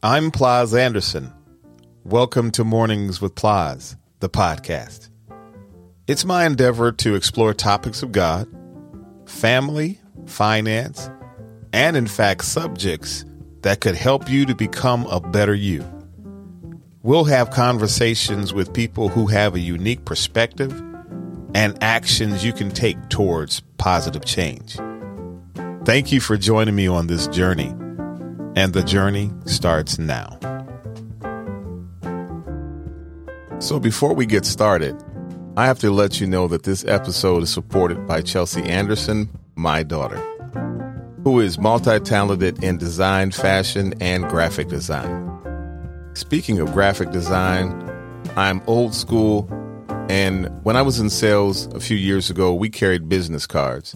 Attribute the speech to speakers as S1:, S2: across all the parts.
S1: I'm Pleas' Anderson. Welcome to Mornings with Pleas', the podcast. It's my endeavor to explore topics of God, family, finance, and in fact, subjects that could help you to become a better you. We'll have conversations with people who have a unique perspective and actions you can take towards positive change. Thank you for joining me on this journey, and the journey starts now. So, before we get started, I have to let you know that this episode is supported by Chelsea Anderson, my daughter, who is multi talented in design, fashion, and graphic design. Speaking of graphic design, I'm old school, and when I was in sales a few years ago, we carried business cards.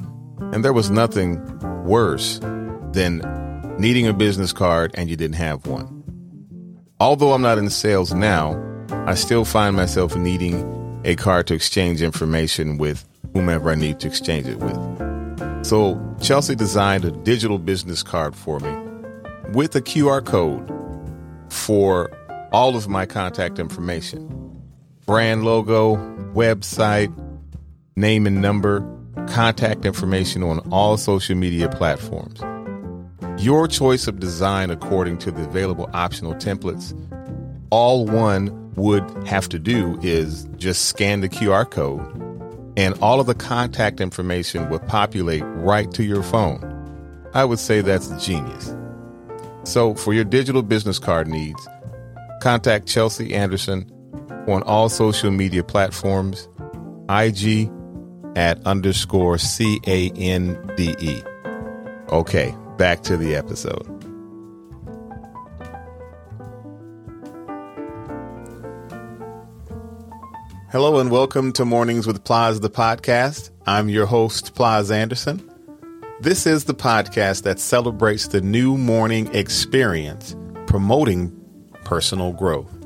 S1: And there was nothing worse than needing a business card and you didn't have one. Although I'm not in sales now, I still find myself needing a card to exchange information with whomever I need to exchange it with. So Chelsea designed a digital business card for me with a QR code for all of my contact information brand logo, website, name and number, contact information on all social media platforms. Your choice of design according to the available optional templates. All one would have to do is just scan the QR code, and all of the contact information would populate right to your phone. I would say that's genius. So, for your digital business card needs, contact Chelsea Anderson on all social media platforms, IG at underscore C A N D E. Okay, back to the episode. Hello and welcome to Mornings with Pleas', the podcast. I'm your host, Pleas' Anderson. This is the podcast that celebrates the new morning experience, promoting personal growth.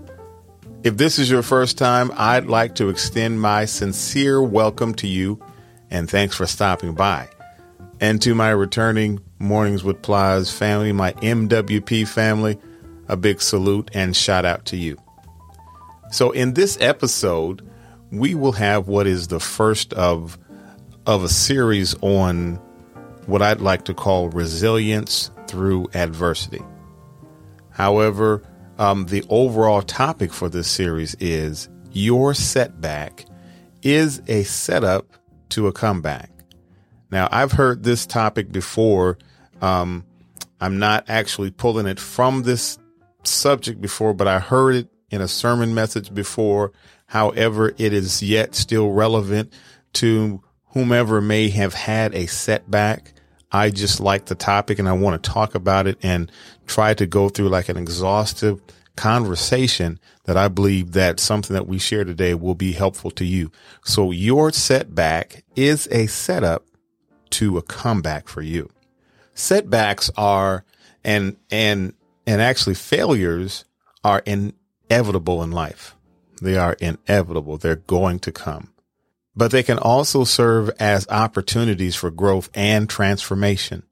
S1: If this is your first time, I'd like to extend my sincere welcome to you and thanks for stopping by. And to my returning Mornings with Pleas' family, my MWP family, a big salute and shout out to you. So in this episode, we will have what is the first of of a series on what I'd like to call resilience through adversity. However, um, the overall topic for this series is your setback is a setup to a comeback. Now, I've heard this topic before. Um, I'm not actually pulling it from this subject before, but I heard it in a sermon message before. However, it is yet still relevant to whomever may have had a setback. I just like the topic and I want to talk about it and try to go through like an exhaustive conversation that I believe that something that we share today will be helpful to you. So your setback is a setup to a comeback for you. Setbacks are and and and actually failures are inevitable in life. They are inevitable. They're going to come. But they can also serve as opportunities for growth and transformation.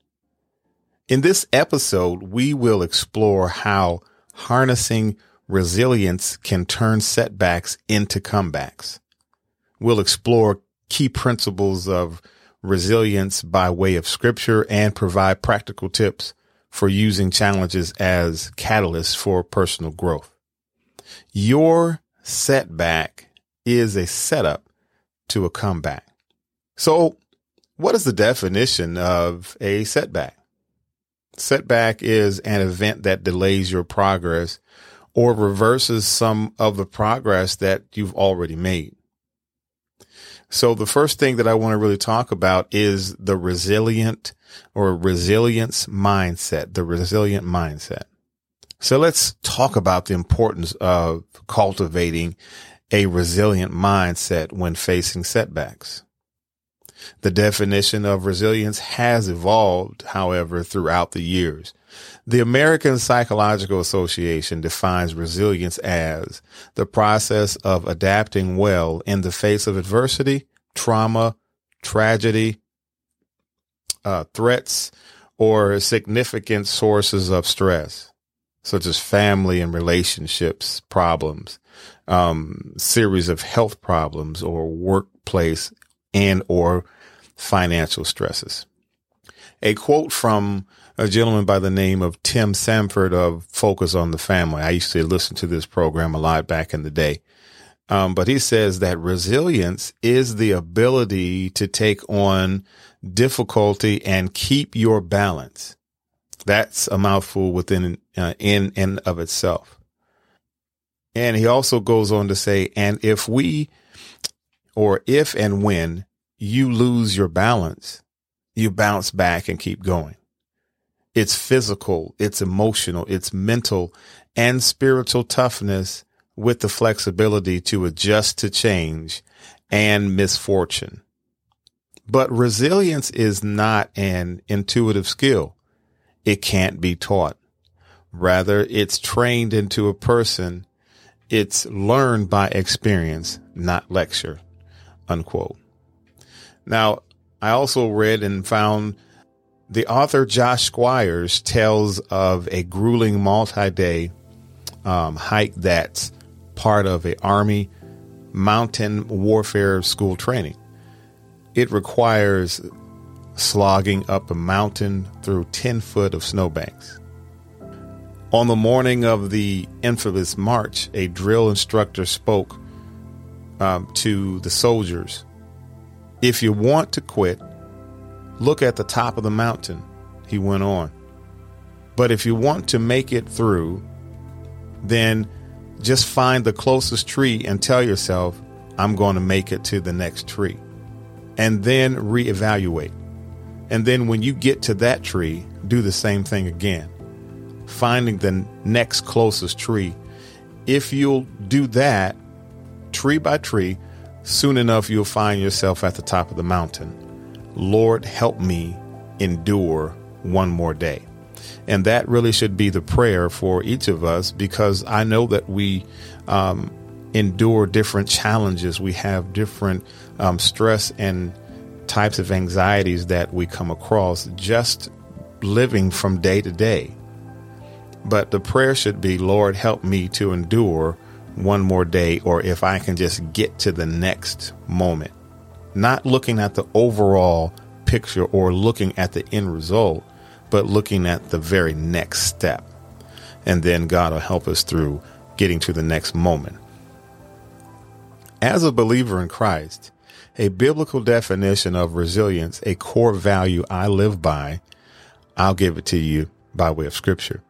S1: In this episode, we will explore how harnessing resilience can turn setbacks into comebacks. We'll explore key principles of resilience by way of scripture and provide practical tips for using challenges as catalysts for personal growth. Your setback is a setup to a comeback. So what is the definition of a setback? Setback is an event that delays your progress or reverses some of the progress that you've already made. So the first thing that I want to really talk about is the resilient or resilience mindset, the resilient mindset. So let's talk about the importance of cultivating a resilient mindset when facing setbacks. The definition of resilience has evolved, however, throughout the years. The American Psychological Association defines resilience as the process of adapting well in the face of adversity, trauma, tragedy, uh, threats, or significant sources of stress. such as family and relationships problems, um, series of health problems or workplace and or financial stresses. A quote from a gentleman by the name of Tim Sanford of Focus on the Family. I used to listen to this program a lot back in the day. Um, but he says that resilience is the ability to take on difficulty and keep your balance. That's a mouthful within uh, in and of itself. And he also goes on to say, and if we, or if and when you lose your balance, you bounce back and keep going. It's physical, it's emotional, it's mental and spiritual toughness with the flexibility to adjust to change and misfortune. But resilience is not an intuitive skill. It can't be taught. Rather, it's trained into a person. It's learned by experience, not lecture. Unquote. Now, I also read and found the author Josh Squires tells of a grueling multi-day um, hike that's part of a Army mountain warfare school training. It requires slogging up a mountain through 10 foot of snowbanks. On the morning of the infamous march, a drill instructor spoke um, to the soldiers. If you want to quit, look at the top of the mountain, he went on. But if you want to make it through, then just find the closest tree and tell yourself, I'm going to make it to the next tree. And then reevaluate. And then when you get to that tree, do the same thing again, finding the next closest tree. If you'll do that tree by tree, soon enough you'll find yourself at the top of the mountain. Lord, help me endure one more day. And that really should be the prayer for each of us because I know that we um, endure different challenges. We have different um, stress and types of anxieties that we come across just living from day to day. But the prayer should be, Lord, help me to endure one more day, or if I can just get to the next moment. Not looking at the overall picture or looking at the end result, but looking at the very next step. And then God will help us through getting to the next moment. As a believer in Christ, a biblical definition of resilience, a core value I live by, I'll give it to you by way of scripture.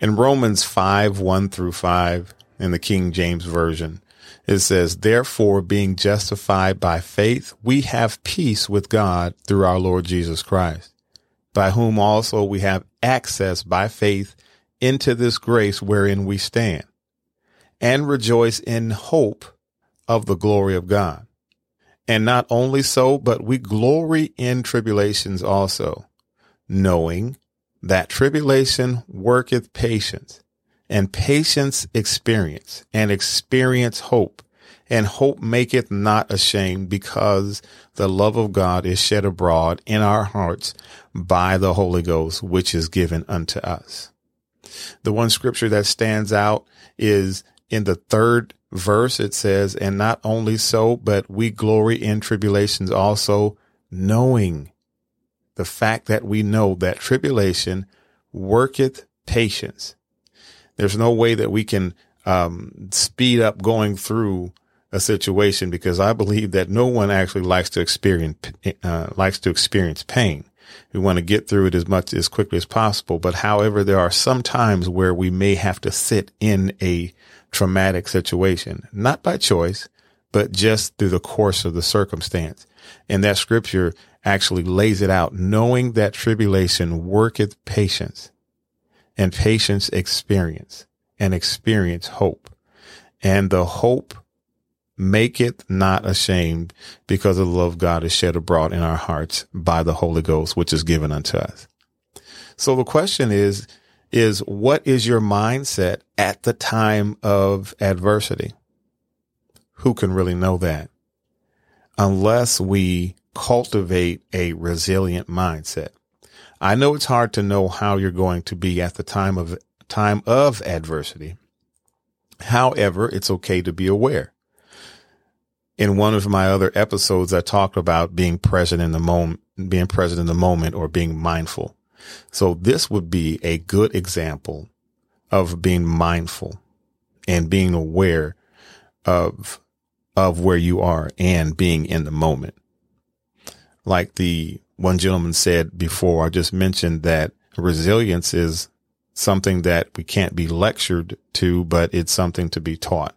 S1: In Romans 5, 1 through 5, in the King James Version, it says, Therefore, being justified by faith, we have peace with God through our Lord Jesus Christ by whom also we have access by faith into this grace wherein we stand, and rejoice in hope of the glory of God. And not only so, but we glory in tribulations also, knowing that tribulation worketh patience, and patience experience, and experience hope and hope maketh not ashamed because the love of God is shed abroad in our hearts by the Holy Ghost, which is given unto us. The one scripture that stands out is in the third verse. It says, and not only so, but we glory in tribulations also, knowing the fact that we know that tribulation worketh patience. There's no way that we can um, speed up going through a situation because I believe that no one actually likes to experience uh, likes to experience pain. We want to get through it as much as quickly as possible. But however, there are some times where we may have to sit in a traumatic situation, not by choice, but just through the course of the circumstance. And that scripture actually lays it out, knowing that tribulation worketh patience and patience experience and experience hope. And the hope make it not ashamed because the love of God is shed abroad in our hearts by the Holy Ghost, which is given unto us. So the question is, is what is your mindset at the time of adversity? Who can really know that? Unless we cultivate a resilient mindset. I know it's hard to know how you're going to be at the time of time of adversity. However, it's okay to be aware. In one of my other episodes, I talked about being present in the moment, being present in the moment or being mindful. So this would be a good example of being mindful and being aware of, of where you are and being in the moment. Like the one gentleman said before, I just mentioned that resilience is something that we can't be lectured to, but it's something to be taught.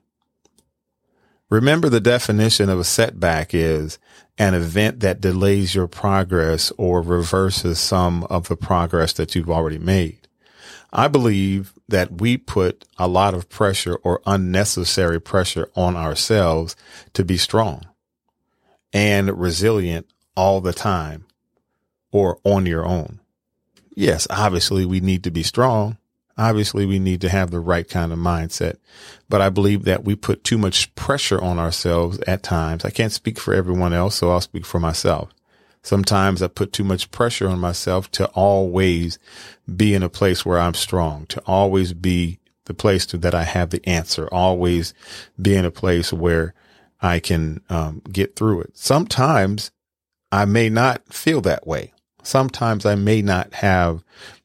S1: Remember the definition of a setback is an event that delays your progress or reverses some of the progress that you've already made. I believe that we put a lot of pressure or unnecessary pressure on ourselves to be strong and resilient all the time or on your own yes, obviously we need to be strong. Obviously we need to have the right kind of mindset, but I believe that we put too much pressure on ourselves at times. I can't speak for everyone else, so I'll speak for myself. Sometimes I put too much pressure on myself to always be in a place where I'm strong, to always be the place to, that I have the answer, always be in a place where I can um, get through it. Sometimes I may not feel that way sometimes I may not have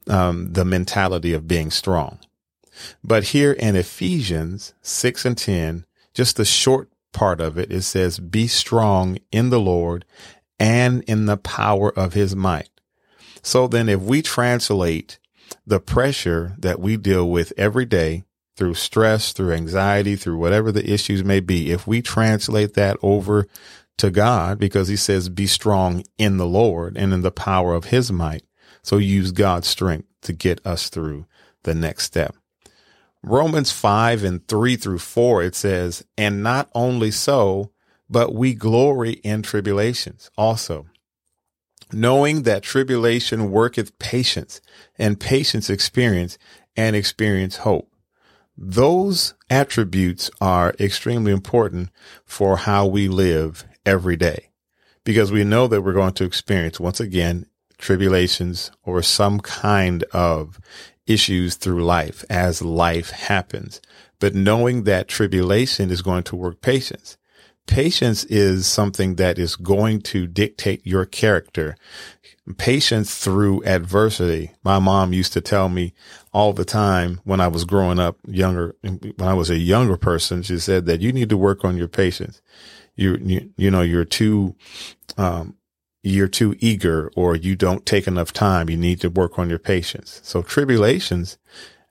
S1: um, the mentality of being strong. But here in Ephesians 6 and 10, just the short part of it, it says, be strong in the Lord and in the power of his might. So then if we translate the pressure that we deal with every day through stress, through anxiety, through whatever the issues may be, if we translate that over to God because he says, be strong in the Lord and in the power of his might. So use God's strength to get us through the next step. Romans 5 and 3 through 4, it says, and not only so, but we glory in tribulations also, knowing that tribulation worketh patience and patience experience and experience hope. Those attributes are extremely important for how we live every day because we know that we're going to experience once again tribulations or some kind of issues through life as life happens. But knowing that tribulation is going to work patience. Patience is something that is going to dictate your character. Patience through adversity. My mom used to tell me all the time when I was growing up younger, when I was a younger person, she said that you need to work on your patience you, you, you know, you're too, um, you're too eager or you don't take enough time. You need to work on your patience. So tribulations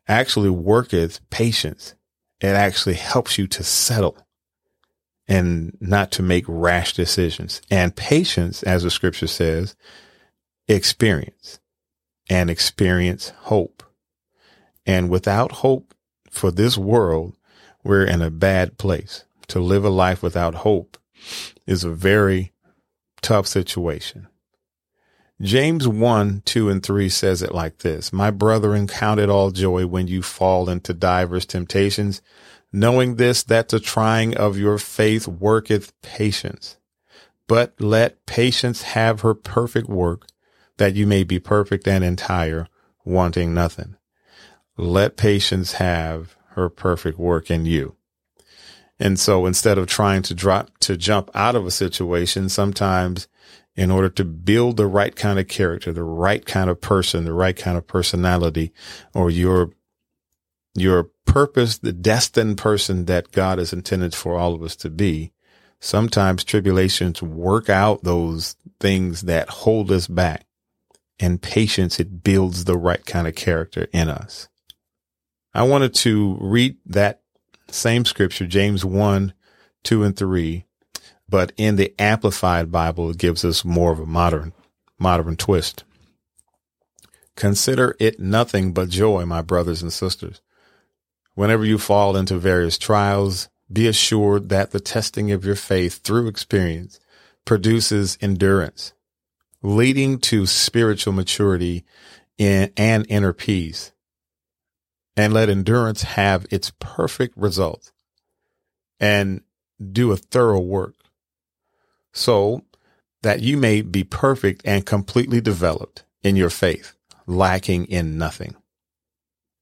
S1: actually worketh patience. It actually helps you to settle and not to make rash decisions. And patience, as the scripture says, experience and experience hope. And without hope for this world, we're in a bad place to live a life without hope is a very tough situation. James 1, 2, and 3 says it like this. My brethren, count it all joy when you fall into divers temptations, knowing this, that the trying of your faith worketh patience. But let patience have her perfect work, that you may be perfect and entire, wanting nothing. Let patience have her perfect work in you. And so instead of trying to drop, to jump out of a situation, sometimes in order to build the right kind of character, the right kind of person, the right kind of personality, or your, your purpose, the destined person that God has intended for all of us to be, sometimes tribulations work out those things that hold us back. And patience, it builds the right kind of character in us. I wanted to read that same scripture, James 1, 2 and 3. But in the Amplified Bible, it gives us more of a modern, modern twist. Consider it nothing but joy, my brothers and sisters. Whenever you fall into various trials, be assured that the testing of your faith through experience produces endurance, leading to spiritual maturity and inner peace and let endurance have its perfect result and do a thorough work so that you may be perfect and completely developed in your faith, lacking in nothing.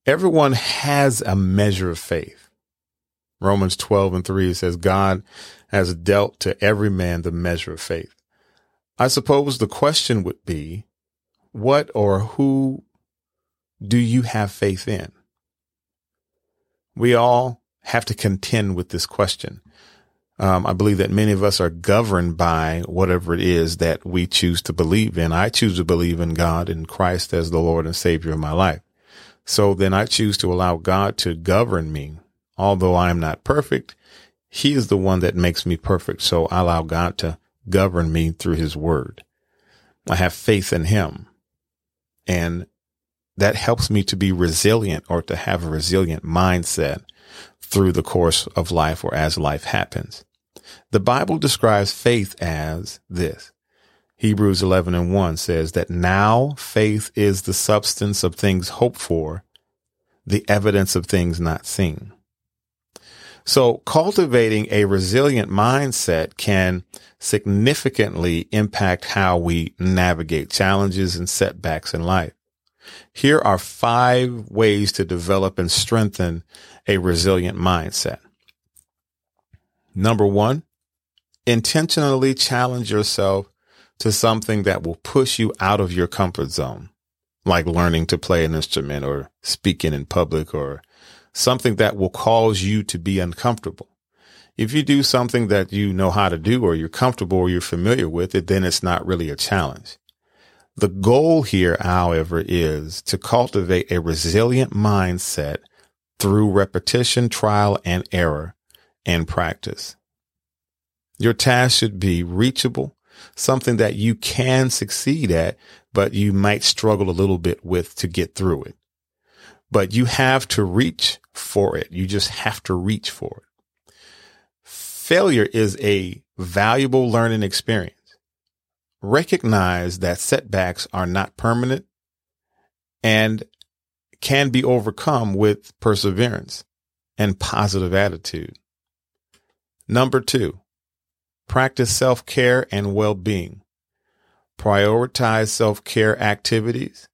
S1: Everyone has a measure of faith. Romans 12 and 3 says, God has dealt to every man the measure of faith. I suppose the question would be, what or who do you have faith in? We all have to contend with this question. Um, I believe that many of us are governed by whatever it is that we choose to believe in. I choose to believe in God and Christ as the Lord and Savior of my life. So then I choose to allow God to govern me. Although I am not perfect, He is the one that makes me perfect. So I allow God to govern me through His word. I have faith in Him. And that helps me to be resilient or to have a resilient mindset through the course of life or as life happens. The Bible describes faith as this. Hebrews 11 and 1 says that now faith is the substance of things hoped for, the evidence of things not seen. So cultivating a resilient mindset can significantly impact how we navigate challenges and setbacks in life. Here are five ways to develop and strengthen a resilient mindset. Number one, intentionally challenge yourself to something that will push you out of your comfort zone, like learning to play an instrument or speaking in public or something that will cause you to be uncomfortable. If you do something that you know how to do or you're comfortable or you're familiar with it, then it's not really a challenge. The goal here, however, is to cultivate a resilient mindset through repetition, trial and error and practice. Your task should be reachable, something that you can succeed at, but you might struggle a little bit with to get through it. But you have to reach for it. You just have to reach for it. Failure is a valuable learning experience. Recognize that setbacks are not permanent and can be overcome with perseverance and positive attitude. Number two, practice self care and well being. Prioritize self care activities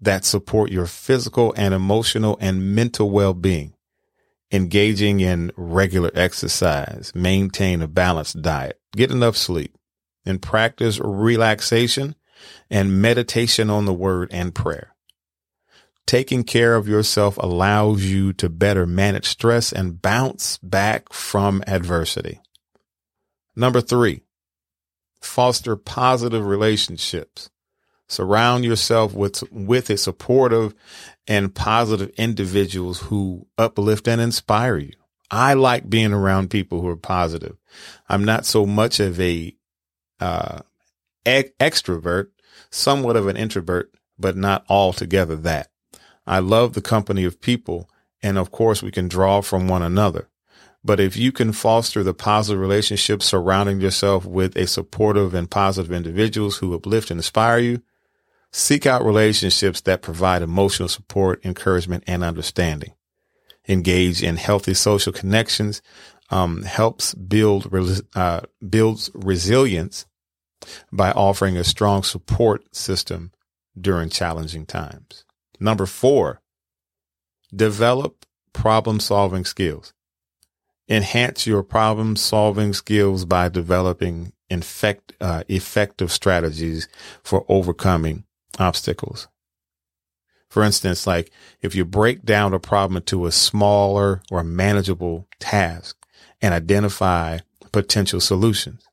S1: that support your physical and emotional and mental well being. Engaging in regular exercise, maintain a balanced diet, get enough sleep, and practice relaxation and meditation on the word and prayer. Taking care of yourself allows you to better manage stress and bounce back from adversity. Number three, foster positive relationships. Surround yourself with, with a supportive and positive individuals who uplift and inspire you. I like being around people who are positive. I'm not so much of a, uh, e- extrovert, somewhat of an introvert, but not altogether that. I love the company of people. And of course, we can draw from one another. But if you can foster the positive relationships surrounding yourself with a supportive and positive individuals who uplift and inspire you, seek out relationships that provide emotional support, encouragement, and understanding. Engage in healthy social connections um, helps build uh, builds resilience by offering a strong support system during challenging times. Number four, develop problem solving skills. Enhance your problem solving skills by developing infect, uh, effective strategies for overcoming obstacles. For instance, like if you break down a problem into a smaller or manageable task and identify potential solutions,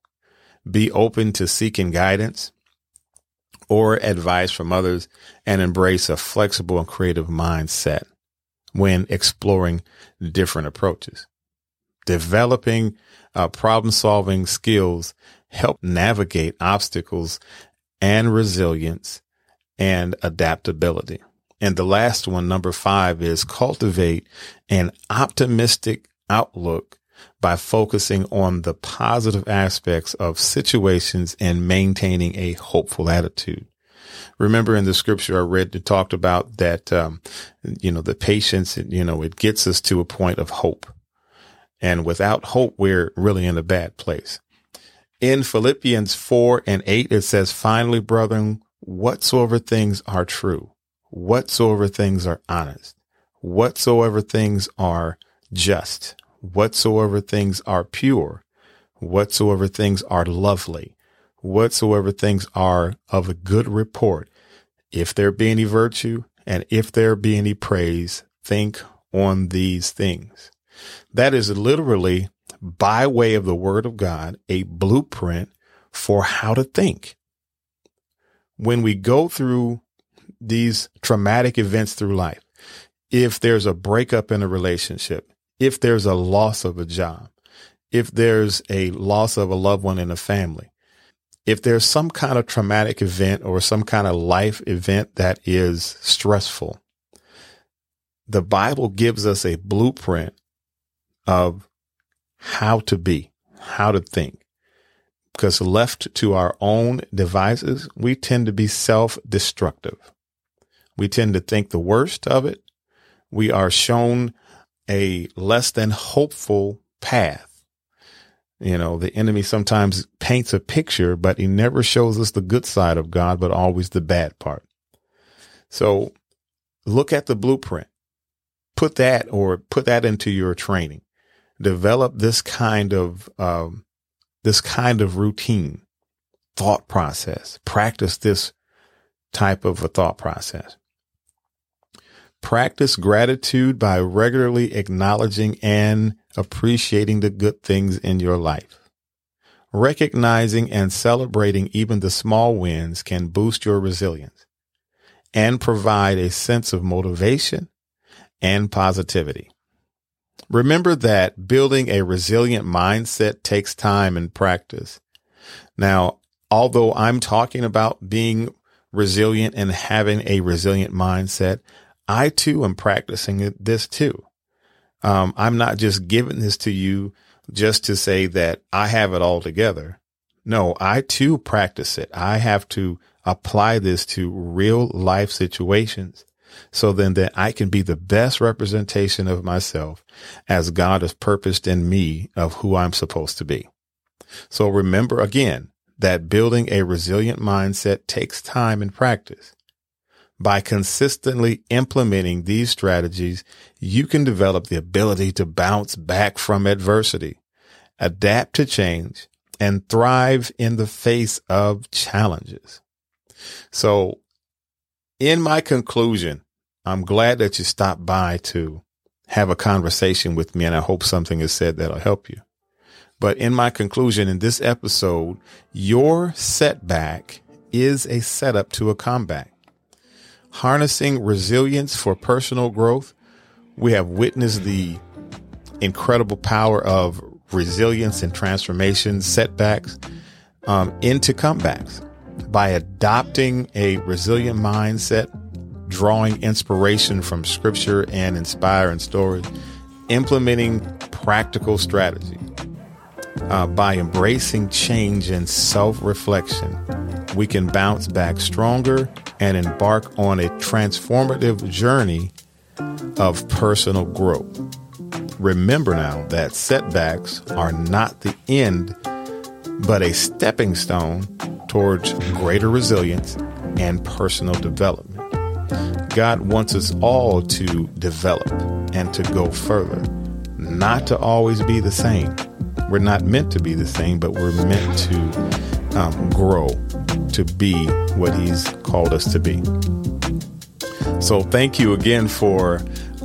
S1: be open to seeking guidance or advice from others and embrace a flexible and creative mindset when exploring different approaches. Developing uh, problem solving skills help navigate obstacles and resilience and adaptability. And the last one, number five, is cultivate an optimistic outlook by focusing on the positive aspects of situations and maintaining a hopeful attitude. Remember in the scripture I read, it talked about that, um, you know, the patience, you know, it gets us to a point of hope. And without hope, we're really in a bad place. In Philippians 4 and 8, it says, finally, brethren, whatsoever things are true, whatsoever things are honest, whatsoever things are just, whatsoever things are pure, whatsoever things are lovely, whatsoever things are of a good report, if there be any virtue and if there be any praise, think on these things. That is literally by way of the word of God, a blueprint for how to think. When we go through these traumatic events through life, if there's a breakup in a relationship, if there's a loss of a job, if there's a loss of a loved one in a family, if there's some kind of traumatic event or some kind of life event that is stressful, the Bible gives us a blueprint of how to be, how to think. Because left to our own devices, we tend to be self destructive. We tend to think the worst of it. We are shown a less than hopeful path. You know, the enemy sometimes paints a picture, but he never shows us the good side of God, but always the bad part. So look at the blueprint, put that or put that into your training develop this kind of um, this kind of routine thought process. Practice this type of a thought process. Practice gratitude by regularly acknowledging and appreciating the good things in your life. Recognizing and celebrating even the small wins can boost your resilience and provide a sense of motivation and positivity. Remember that building a resilient mindset takes time and practice. Now, although I'm talking about being resilient and having a resilient mindset, I too am practicing this too. Um, I'm not just giving this to you just to say that I have it all together. No, I too practice it. I have to apply this to real life situations so then that I can be the best representation of myself as God has purposed in me of who I'm supposed to be. So remember again that building a resilient mindset takes time and practice. By consistently implementing these strategies, you can develop the ability to bounce back from adversity, adapt to change, and thrive in the face of challenges. So in my conclusion, I'm glad that you stopped by to have a conversation with me, and I hope something is said that'll help you. But in my conclusion, in this episode, your setback is a setup to a comeback. Harnessing resilience for personal growth, we have witnessed the incredible power of resilience and transformation setbacks um, into comebacks by adopting a resilient mindset drawing inspiration from scripture and inspiring stories, implementing practical strategy. Uh, by embracing change and self reflection, we can bounce back stronger and embark on a transformative journey of personal growth. Remember now that setbacks are not the end, but a stepping stone towards greater resilience and personal development. God wants us all to develop and to go further, not to always be the same. We're not meant to be the same, but we're meant to um, grow to be what He's called us to be. So, thank you again for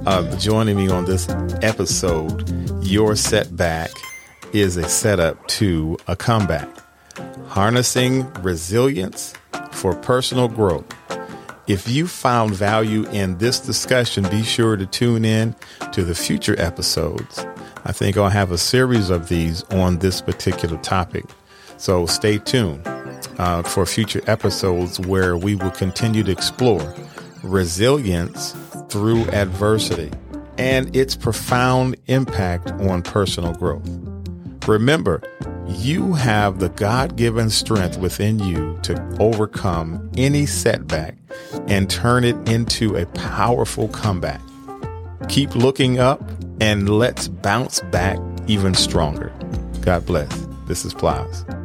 S1: uh, joining me on this episode. Your setback is a setup to a comeback. Harnessing resilience for personal growth if you found value in this discussion, be sure to tune in to the future episodes. I think I'll have a series of these on this particular topic. So stay tuned uh, for future episodes where we will continue to explore resilience through adversity and its profound impact on personal growth. Remember, you have the God given strength within you to overcome any setback and turn it into a powerful comeback. Keep looking up and let's bounce back even stronger. God bless. This is Pleas'.